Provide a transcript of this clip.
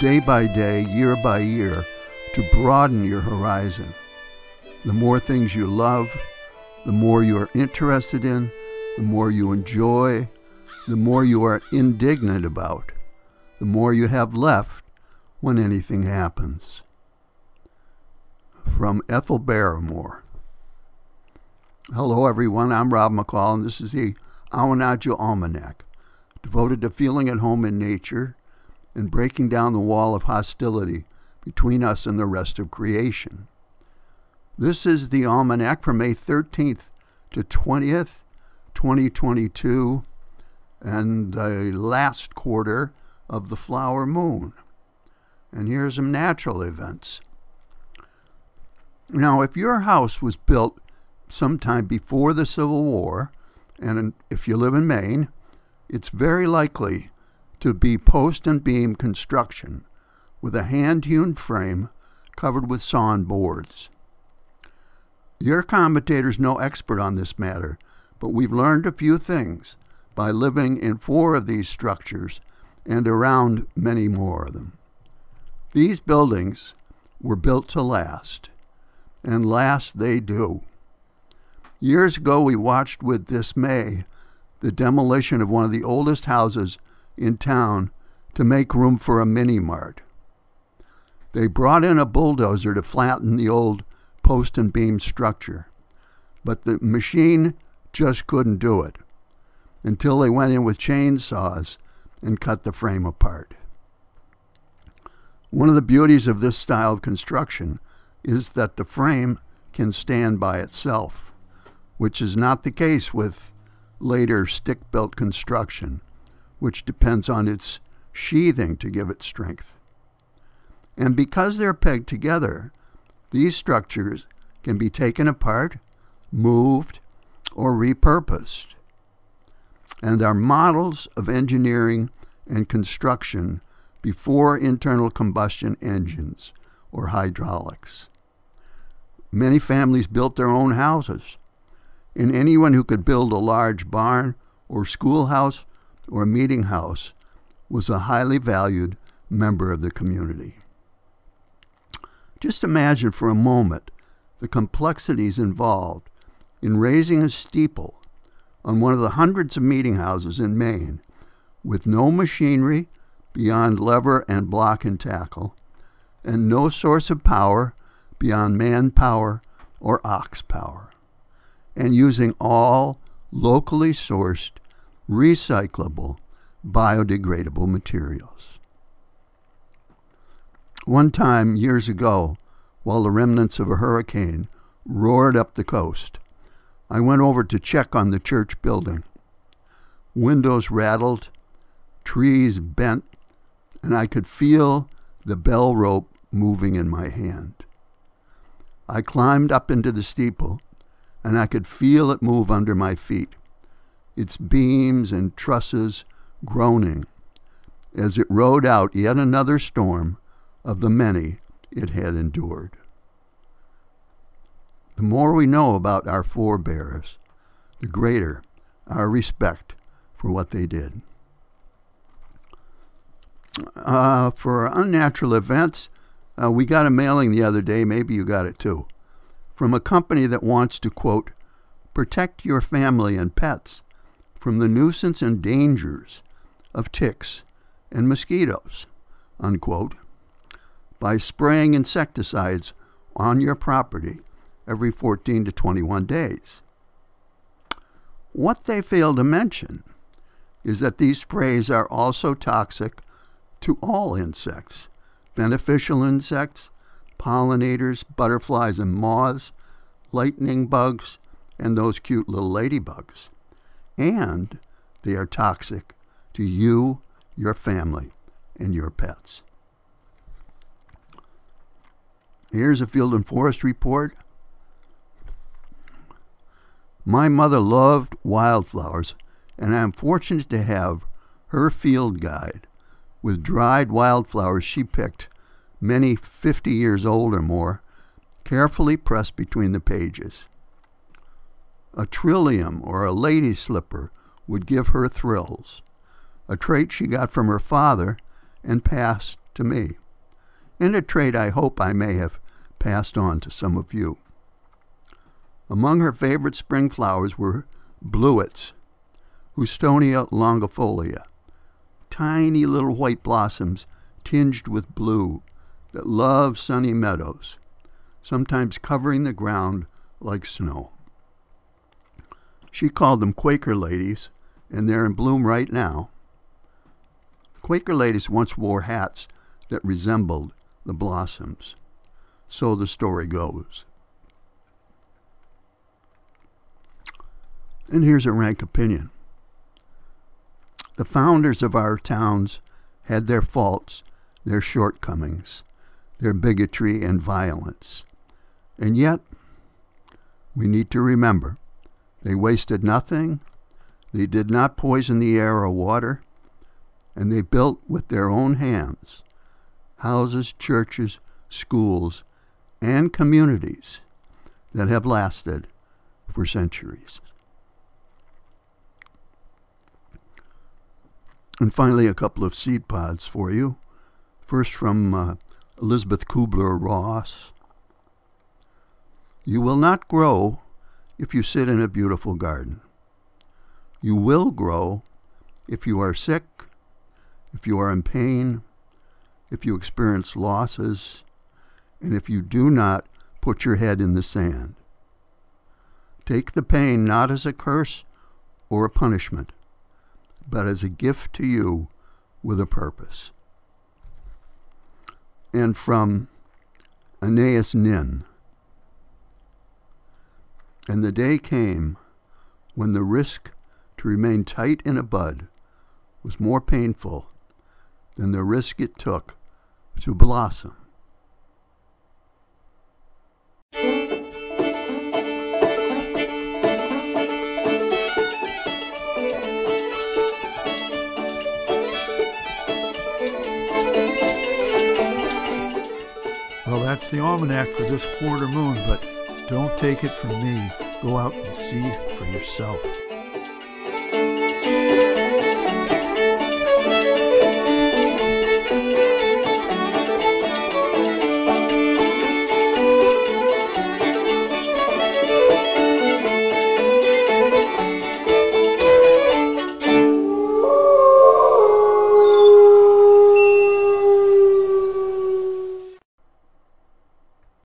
day by day, year by year, to broaden your horizon. The more things you love, the more you are interested in, the more you enjoy, the more you are indignant about, the more you have left when anything happens. From Ethel Barrymore. Hello, everyone. I'm Rob McCall, and this is the Awanadjo Almanac, devoted to feeling at home in nature and breaking down the wall of hostility between us and the rest of creation. This is the Almanac from May 13th to 20th, 2022, and the last quarter of the flower moon. And here's some natural events. Now, if your house was built sometime before the Civil War, and if you live in Maine, it's very likely to be post and beam construction with a hand hewn frame covered with sawn boards. Your commentator's no expert on this matter, but we've learned a few things by living in four of these structures and around many more of them. These buildings were built to last, and last they do. Years ago, we watched with dismay the demolition of one of the oldest houses in town to make room for a mini mart. They brought in a bulldozer to flatten the old post and beam structure, but the machine just couldn't do it until they went in with chainsaws and cut the frame apart. One of the beauties of this style of construction is that the frame can stand by itself, which is not the case with later stick built construction, which depends on its sheathing to give it strength. And because they're pegged together, these structures can be taken apart, moved, or repurposed, and are models of engineering and construction before internal combustion engines or hydraulics. Many families built their own houses, and anyone who could build a large barn or schoolhouse or meeting house was a highly valued member of the community. Just imagine for a moment the complexities involved in raising a steeple on one of the hundreds of meeting houses in Maine with no machinery beyond lever and block and tackle, and no source of power beyond manpower or ox power, and using all locally sourced, recyclable, biodegradable materials. One time, years ago, while the remnants of a hurricane roared up the coast, I went over to check on the church building. Windows rattled, trees bent, and I could feel the bell rope moving in my hand. I climbed up into the steeple, and I could feel it move under my feet, its beams and trusses groaning as it rode out yet another storm of the many it had endured. The more we know about our forebears, the greater our respect for what they did. Uh, for unnatural events, uh, we got a mailing the other day, maybe you got it too, from a company that wants to, quote, protect your family and pets from the nuisance and dangers of ticks and mosquitoes, unquote by spraying insecticides on your property every 14 to 21 days. What they fail to mention is that these sprays are also toxic to all insects beneficial insects, pollinators, butterflies and moths, lightning bugs, and those cute little ladybugs. And they are toxic to you, your family, and your pets. Here's a field and forest report. My mother loved wildflowers, and I am fortunate to have her field guide with dried wildflowers she picked, many 50 years old or more, carefully pressed between the pages. A trillium or a lady slipper would give her thrills, a trait she got from her father and passed to me, and a trait I hope I may have passed on to some of you. Among her favorite spring flowers were bluets, Houstonia longifolia, tiny little white blossoms tinged with blue that love sunny meadows, sometimes covering the ground like snow. She called them Quaker ladies, and they're in bloom right now. Quaker ladies once wore hats that resembled the blossoms. So the story goes. And here's a rank opinion. The founders of our towns had their faults, their shortcomings, their bigotry and violence. And yet, we need to remember they wasted nothing, they did not poison the air or water, and they built with their own hands houses, churches, schools, and communities that have lasted for centuries. And finally, a couple of seed pods for you. First from uh, Elizabeth Kubler Ross. You will not grow if you sit in a beautiful garden. You will grow if you are sick, if you are in pain, if you experience losses, and if you do not put your head in the sand. Take the pain not as a curse or a punishment, but as a gift to you with a purpose. And from Anaïs Nin. And the day came when the risk to remain tight in a bud was more painful than the risk it took to blossom. Well, that's the almanac for this quarter moon, but don't take it from me. Go out and see for yourself.